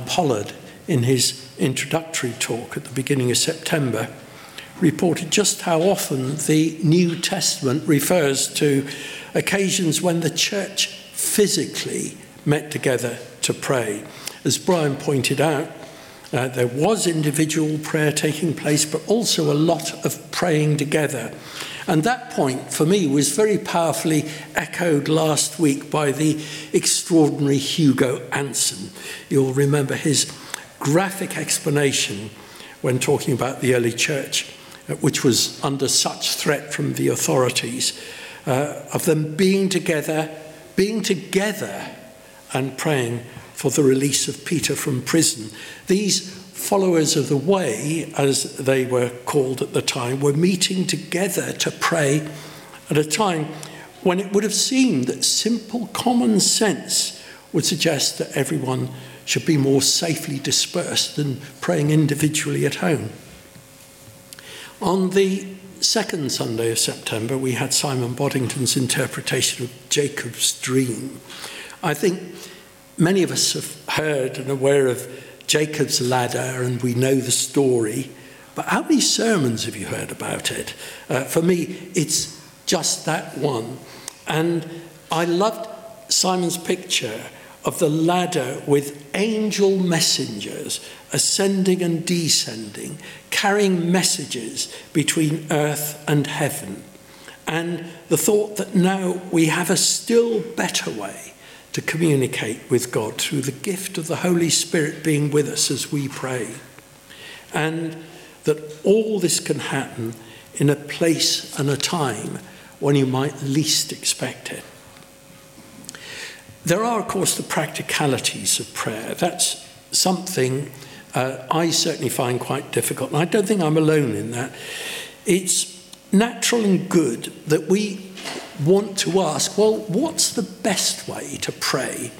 Pollard, in his introductory talk at the beginning of September, reported just how often the New Testament refers to occasions when the church physically met together to pray. As Brian pointed out, uh, there was individual prayer taking place, but also a lot of praying together. And that point, for me, was very powerfully echoed last week by the extraordinary Hugo Anson. You'll remember his graphic explanation when talking about the early church, uh, which was under such threat from the authorities, uh, of them being together, being together and praying for the release of Peter from prison. These followers of the way, as they were called at the time, were meeting together to pray at a time when it would have seemed that simple common sense would suggest that everyone should be more safely dispersed than praying individually at home. On the second Sunday of September, we had Simon Boddington's interpretation of Jacob's dream. I think many of us have heard and aware of Jacob's ladder, and we know the story. But how many sermons have you heard about it? Uh, for me, it's just that one. And I loved Simon's picture of the ladder with angel messengers ascending and descending, carrying messages between earth and heaven. And the thought that now we have a still better way to communicate with God through the gift of the Holy Spirit being with us as we pray. And that all this can happen in a place and a time when you might least expect it. There are, of course, the practicalities of prayer. That's something uh, I certainly find quite difficult, and I don't think I'm alone in that. It's natural and good that we want to ask, well, what's the best way to pray?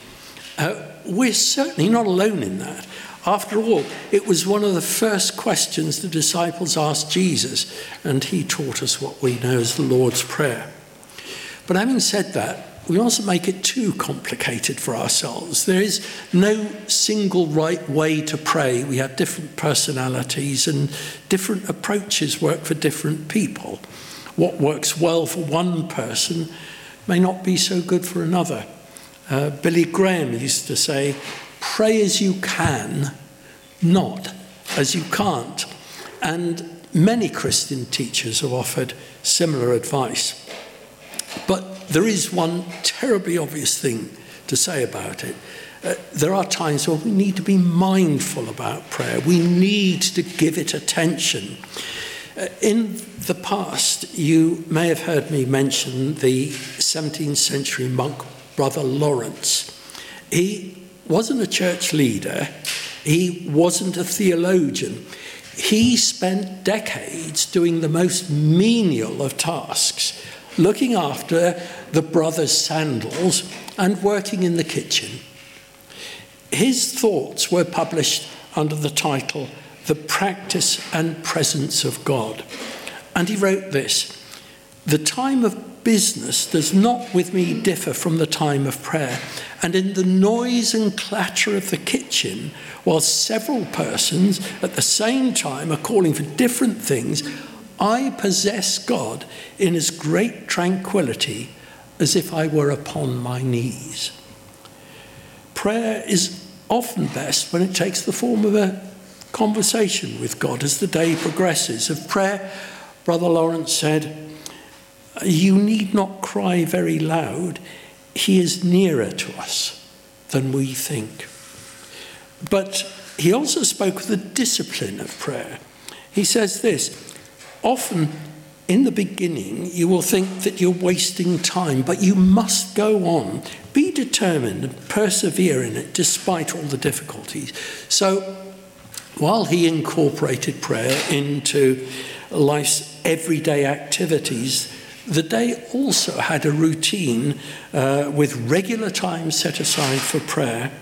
Uh, we're certainly not alone in that. After all, it was one of the first questions the disciples asked Jesus, and he taught us what we know as the Lord's Prayer. But having said that, we mustn't make it too complicated for ourselves. There is no single right way to pray. We have different personalities, and different approaches work for different people. What works well for one person may not be so good for another. Uh, Billy Graham used to say, Pray as you can, not as you can't. And many Christian teachers have offered similar advice. But there is one terribly obvious thing to say about it. Uh, there are times where we need to be mindful about prayer. We need to give it attention. Uh, in the past, you may have heard me mention the 17th century monk, Brother Lawrence. He wasn't a church leader, he wasn't a theologian. He spent decades doing the most menial of tasks, looking after the brothers' sandals and working in the kitchen. His thoughts were published under the title the practice and presence of God. And he wrote this The time of business does not with me differ from the time of prayer. And in the noise and clatter of the kitchen, while several persons at the same time are calling for different things, I possess God in as great tranquility as if I were upon my knees. Prayer is often best when it takes the form of a conversation with God as the day progresses. Of prayer, Brother Lawrence said, You need not cry very loud. He is nearer to us than we think. But he also spoke of the discipline of prayer. He says this often in the beginning, you will think that you're wasting time, but you must go on. Be determined and persevere in it despite all the difficulties. So, while he incorporated prayer into life's everyday activities, the day also had a routine uh, with regular time set aside for prayer.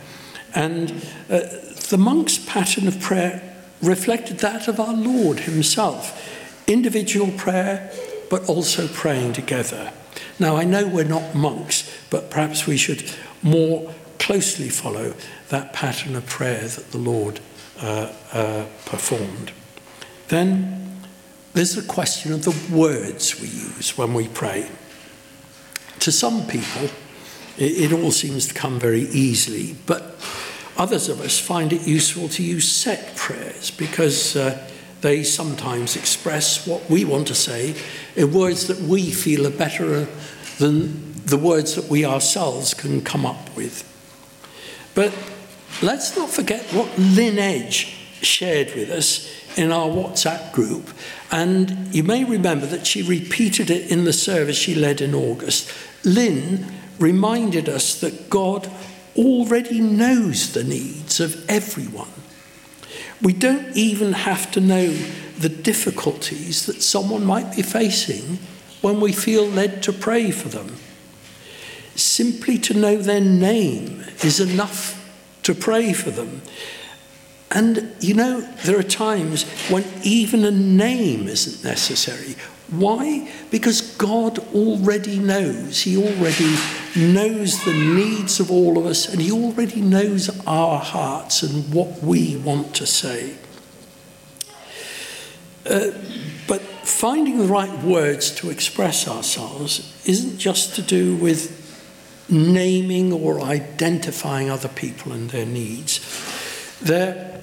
And uh, the monk's pattern of prayer reflected that of our Lord himself individual prayer, but also praying together. Now, I know we're not monks, but perhaps we should more closely follow that pattern of prayer that the Lord performed. Then there's the question of the words we use when we pray. To some people, it, it all seems to come very easily, but others of us find it useful to use set prayers because uh, they sometimes express what we want to say in words that we feel are better than the words that we ourselves can come up with. But let's not forget what Lynn Edge shared with us in our WhatsApp group. And you may remember that she repeated it in the service she led in August. Lynn reminded us that God already knows the needs of everyone. We don't even have to know the difficulties that someone might be facing when we feel led to pray for them. Simply to know their name is enough to pray for them. And you know, there are times when even a name isn't necessary. Why? Because God already knows. He already knows the needs of all of us, and He already knows our hearts and what we want to say. Uh, but finding the right words to express ourselves isn't just to do with naming or identifying other people and their needs. There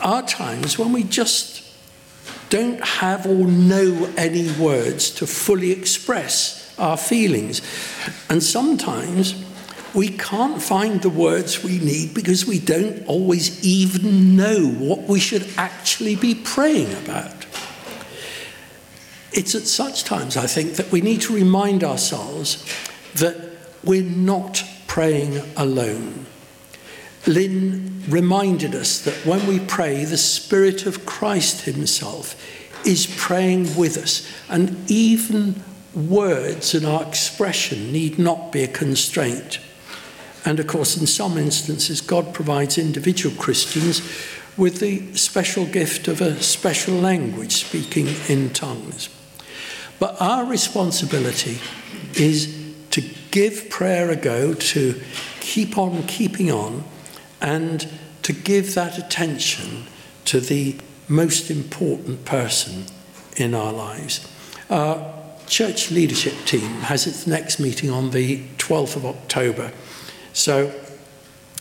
are times when we just don't have or know any words to fully express our feelings. And sometimes we can't find the words we need because we don't always even know what we should actually be praying about. It's at such times, I think, that we need to remind ourselves that we're not praying alone. Lynn reminded us that when we pray, the Spirit of Christ Himself is praying with us, and even words and our expression need not be a constraint. And of course, in some instances, God provides individual Christians with the special gift of a special language, speaking in tongues. But our responsibility is give prayer a go, to keep on keeping on, and to give that attention to the most important person in our lives. Our church leadership team has its next meeting on the 12th of October. So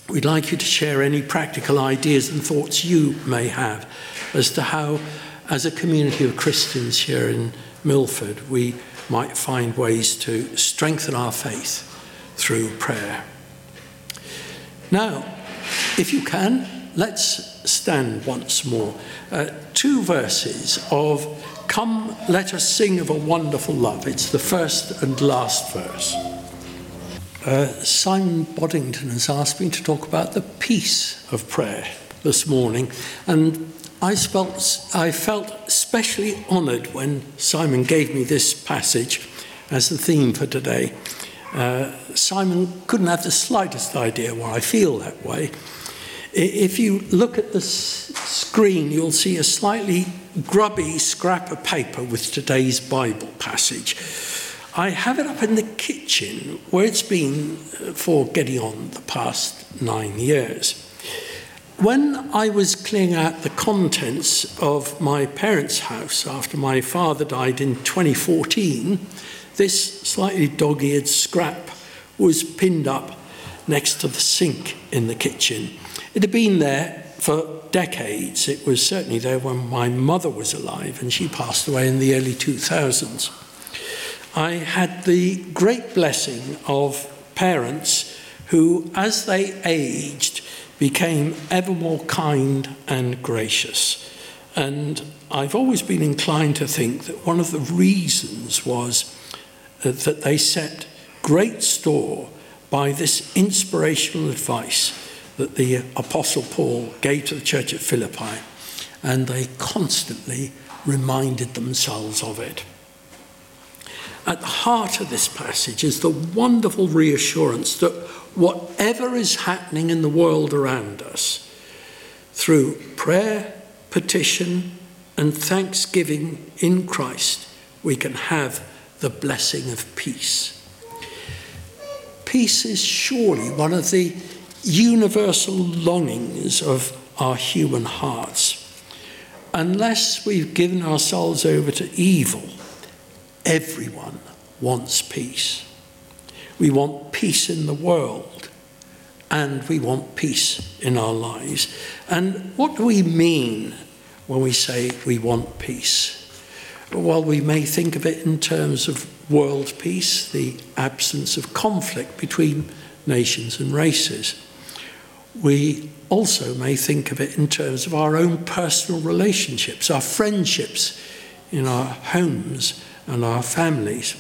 we'd like you to share any practical ideas and thoughts you may have as to how, as a community of Christians here in Milford, we might find ways to strengthen our faith through prayer. Now, if you can, let's stand once more. Uh, two verses of Come, let us sing of a wonderful love. It's the first and last verse. Uh, Simon Boddington has asked me to talk about the peace of prayer this morning, and I felt, I felt especially honoured when Simon gave me this passage as the theme for today. Uh, Simon couldn't have the slightest idea why I feel that way. If you look at the screen, you'll see a slightly grubby scrap of paper with today's Bible passage. I have it up in the kitchen where it's been uh, for getting on the past nine years. When I was clearing out the contents of my parents' house after my father died in 2014, this slightly dog eared scrap was pinned up next to the sink in the kitchen. It had been there for decades. It was certainly there when my mother was alive, and she passed away in the early 2000s. I had the great blessing of parents who, as they aged, became ever more kind and gracious. And I've always been inclined to think that one of the reasons was that they set great store by this inspirational advice that the Apostle Paul gave to the church at Philippi, and they constantly reminded themselves of it. At the heart of this passage is the wonderful reassurance that whatever is happening in the world around us, through prayer, petition, and thanksgiving in Christ, we can have the blessing of peace. Peace is surely one of the universal longings of our human hearts. Unless we've given ourselves over to evil, everyone wants peace. We want peace in the world and we want peace in our lives. And what do we mean when we say we want peace? Well, we may think of it in terms of world peace, the absence of conflict between nations and races. We also may think of it in terms of our own personal relationships, our friendships in our homes and our families.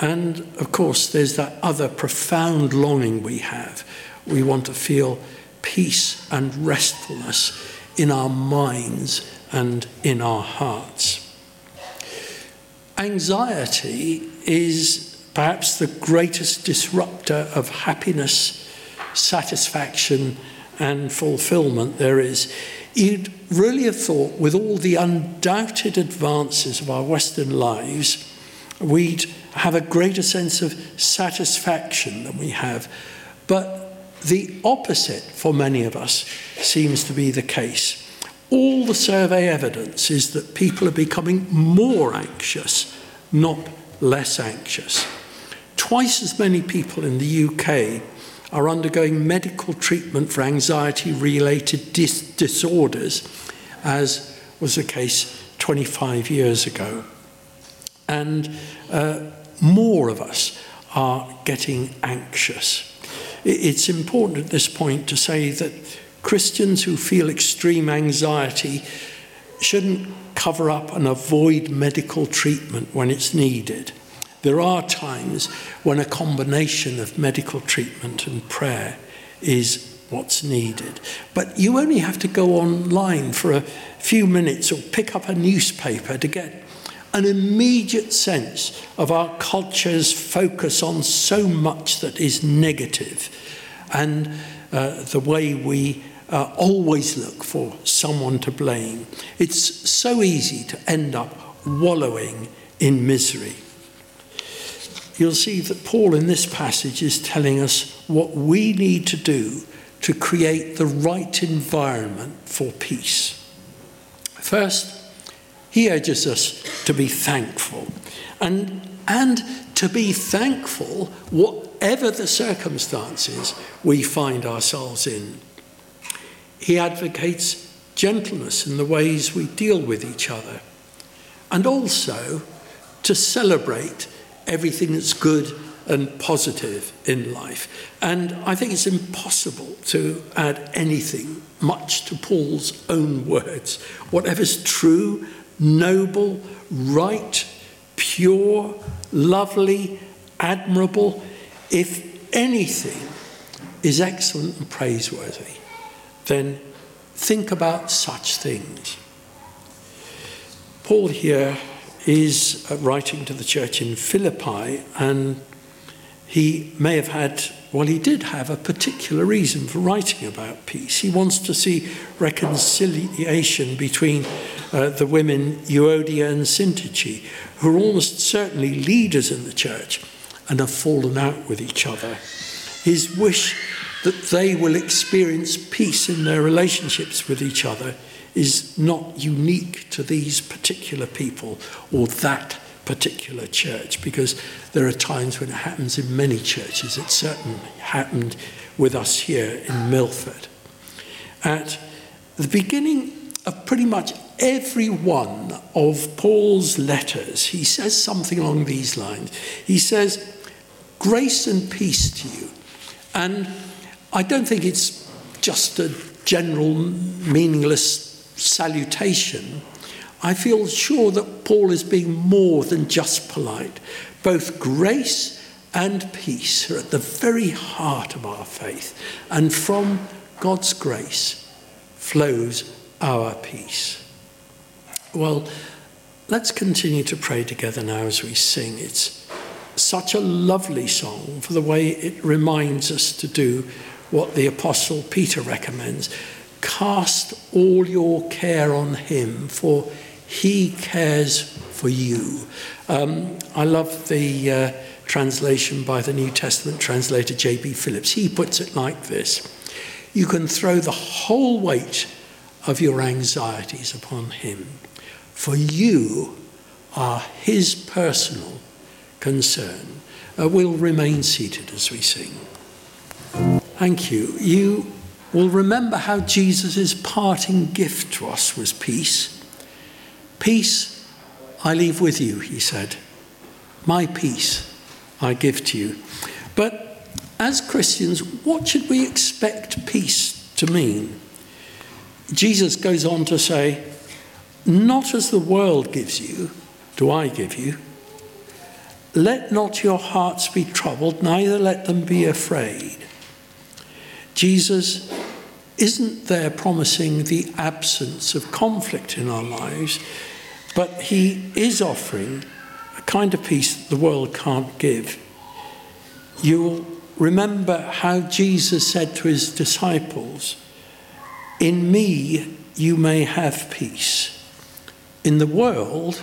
And of course, there's that other profound longing we have. We want to feel peace and restfulness in our minds and in our hearts. Anxiety is perhaps the greatest disruptor of happiness, satisfaction, and fulfillment there is. You'd really have thought, with all the undoubted advances of our Western lives, we'd have a greater sense of satisfaction than we have. But the opposite for many of us seems to be the case. All the survey evidence is that people are becoming more anxious, not less anxious. Twice as many people in the UK are undergoing medical treatment for anxiety related dis- disorders as was the case 25 years ago. And uh, more of us are getting anxious. It's important at this point to say that Christians who feel extreme anxiety shouldn't cover up and avoid medical treatment when it's needed. There are times when a combination of medical treatment and prayer is what's needed. But you only have to go online for a few minutes or pick up a newspaper to get an immediate sense of our culture's focus on so much that is negative and uh, the way we uh, always look for someone to blame. It's so easy to end up wallowing in misery. You'll see that Paul in this passage is telling us what we need to do to create the right environment for peace. First, He urges us to be thankful. And, and to be thankful, whatever the circumstances we find ourselves in. He advocates gentleness in the ways we deal with each other, and also to celebrate everything that's good and positive in life. And I think it's impossible to add anything much to Paul's own words. Whatever's true noble, right, pure, lovely, admirable, if anything is excellent and praiseworthy, then think about such things. Paul here is uh, writing to the church in Philippi, and he may have had, well, he did have a particular reason for writing about peace. He wants to see reconciliation between uh, the women Euodia and Syntyche, who are almost certainly leaders in the church and have fallen out with each other. His wish that they will experience peace in their relationships with each other is not unique to these particular people or that particular church because there are times when it happens in many churches. It certainly happened with us here in Milford. At the beginning of pretty much every one of Paul's letters, he says something along these lines. He says, Grace and peace to you. And I don't think it's just a general meaningless salutation. I feel sure that Paul is being more than just polite. Both grace and peace are at the very heart of our faith. And from God's grace flows our peace. Well, let's continue to pray together now as we sing. It's such a lovely song for the way it reminds us to do what the Apostle Peter recommends cast all your care on him, for he cares for you. Um, I love the uh, translation by the New Testament translator J.B. Phillips. He puts it like this You can throw the whole weight of your anxieties upon Him, for you are His personal concern. Uh, we'll remain seated as we sing. Thank you. You will remember how Jesus' parting gift to us was peace. Peace I leave with you, he said. My peace I give to you. But as Christians, what should we expect peace to mean? Jesus goes on to say, Not as the world gives you, do I give you. Let not your hearts be troubled, neither let them be afraid. Jesus isn't there promising the absence of conflict in our lives, but he is offering a kind of peace that the world can't give. You'll remember how Jesus said to his disciples, In me you may have peace. In the world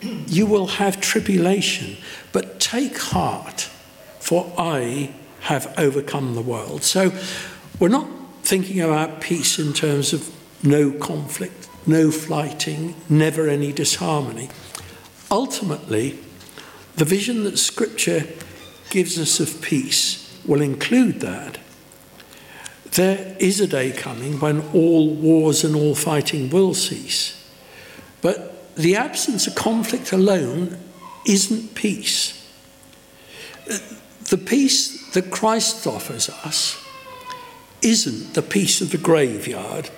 you will have tribulation, but take heart, for I have overcome the world. So we're not thinking about peace in terms of no conflict, no fighting, never any disharmony. Ultimately, the vision that Scripture gives us of peace will include that. There is a day coming when all wars and all fighting will cease. But the absence of conflict alone isn't peace. The peace that Christ offers us isn't the peace of the graveyard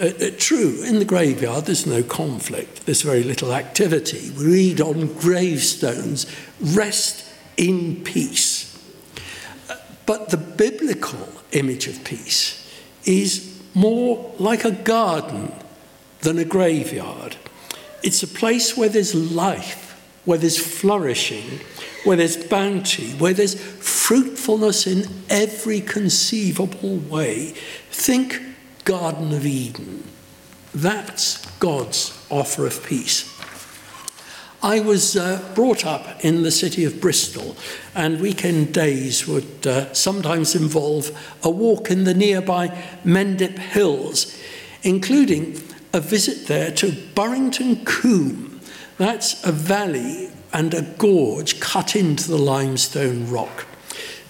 uh, uh, true, in the graveyard there's no conflict, there's very little activity. We read on gravestones, rest in peace. Uh, but the biblical image of peace is more like a garden than a graveyard. It's a place where there's life, where there's flourishing, where there's bounty, where there's fruitfulness in every conceivable way. Think Garden of Eden. That's God's offer of peace. I was uh, brought up in the city of Bristol, and weekend days would uh, sometimes involve a walk in the nearby Mendip Hills, including a visit there to Burrington Coombe. That's a valley and a gorge cut into the limestone rock.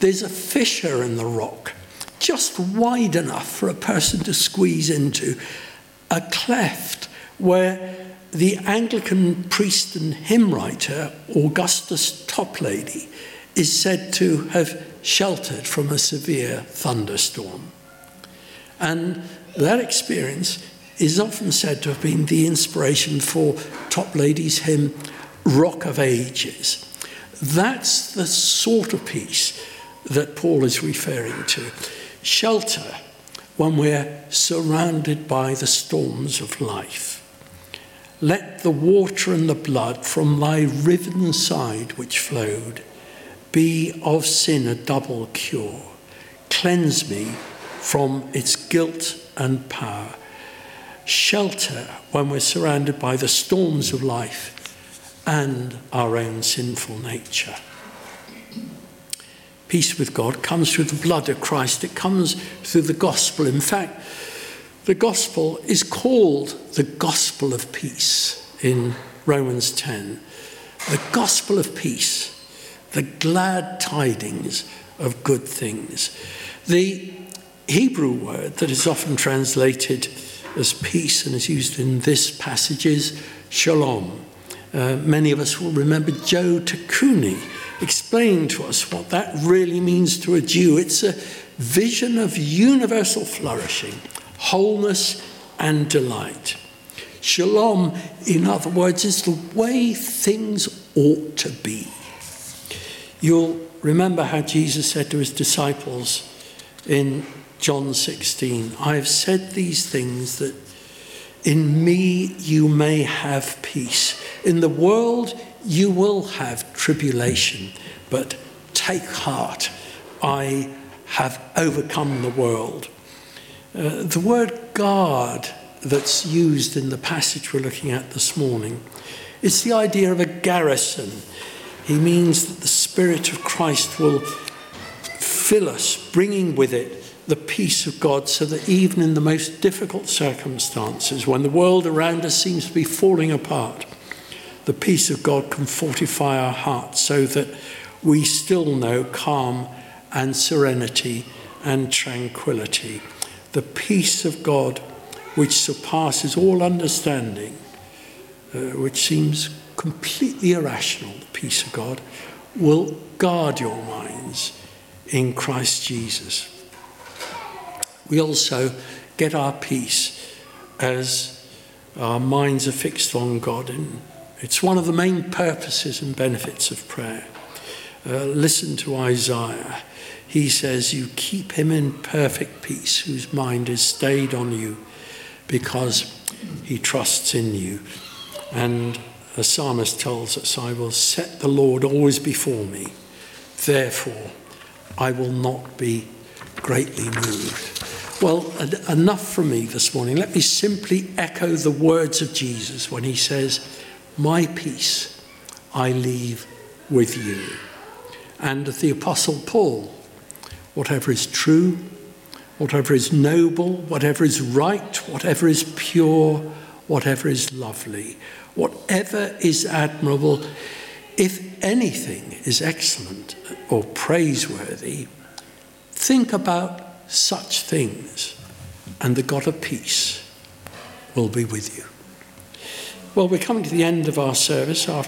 There's a fissure in the rock just wide enough for a person to squeeze into, a cleft where the Anglican priest and hymn writer, Augustus Toplady, is said to have sheltered from a severe thunderstorm. And that experience is often said to have been the inspiration for Top Toplady's hymn, Rock of Ages. That's the sort of peace that Paul is referring to shelter when we're surrounded by the storms of life. Let the water and the blood from thy riven side which flowed be of sin a double cure. Cleanse me from its guilt and power. Shelter when we're surrounded by the storms of life and our own sinful nature peace with God comes through the blood of Christ, it comes through the gospel. In fact, the gospel is called the gospel of peace in Romans 10. The gospel of peace, the glad tidings of good things. The Hebrew word that is often translated as peace and is used in this passage is shalom. Uh, many of us will remember Joe Takuni explaining to us what that really means to a Jew. It's a vision of universal flourishing, wholeness, and delight. Shalom, in other words, is the way things ought to be. You'll remember how Jesus said to his disciples in John 16, I have said these things that in me you may have peace. In the world you will have tribulation, but take heart. I have overcome the world. Uh, the word guard that's used in the passage we're looking at this morning, it's the idea of a garrison. He means that the Spirit of Christ will fill us, bringing with it the peace of God, so that even in the most difficult circumstances, when the world around us seems to be falling apart, the peace of God can fortify our hearts so that we still know calm and serenity and tranquility. The peace of God, which surpasses all understanding, uh, which seems completely irrational, the peace of God, will guard your minds in Christ Jesus. We also get our peace as our minds are fixed on God and it's one of the main purposes and benefits of prayer. Uh, listen to Isaiah. He says, You keep him in perfect peace, whose mind is stayed on you because he trusts in you. And the psalmist tells us, I will set the Lord always before me. Therefore, I will not be greatly moved. Well, enough from me this morning. Let me simply echo the words of Jesus when he says, my peace I leave with you. And the Apostle Paul, whatever is true, whatever is noble, whatever is right, whatever is pure, whatever is lovely, whatever is admirable, if anything is excellent or praiseworthy, think about such things, and the God of peace will be with you. Well, we're coming to the end of our service after.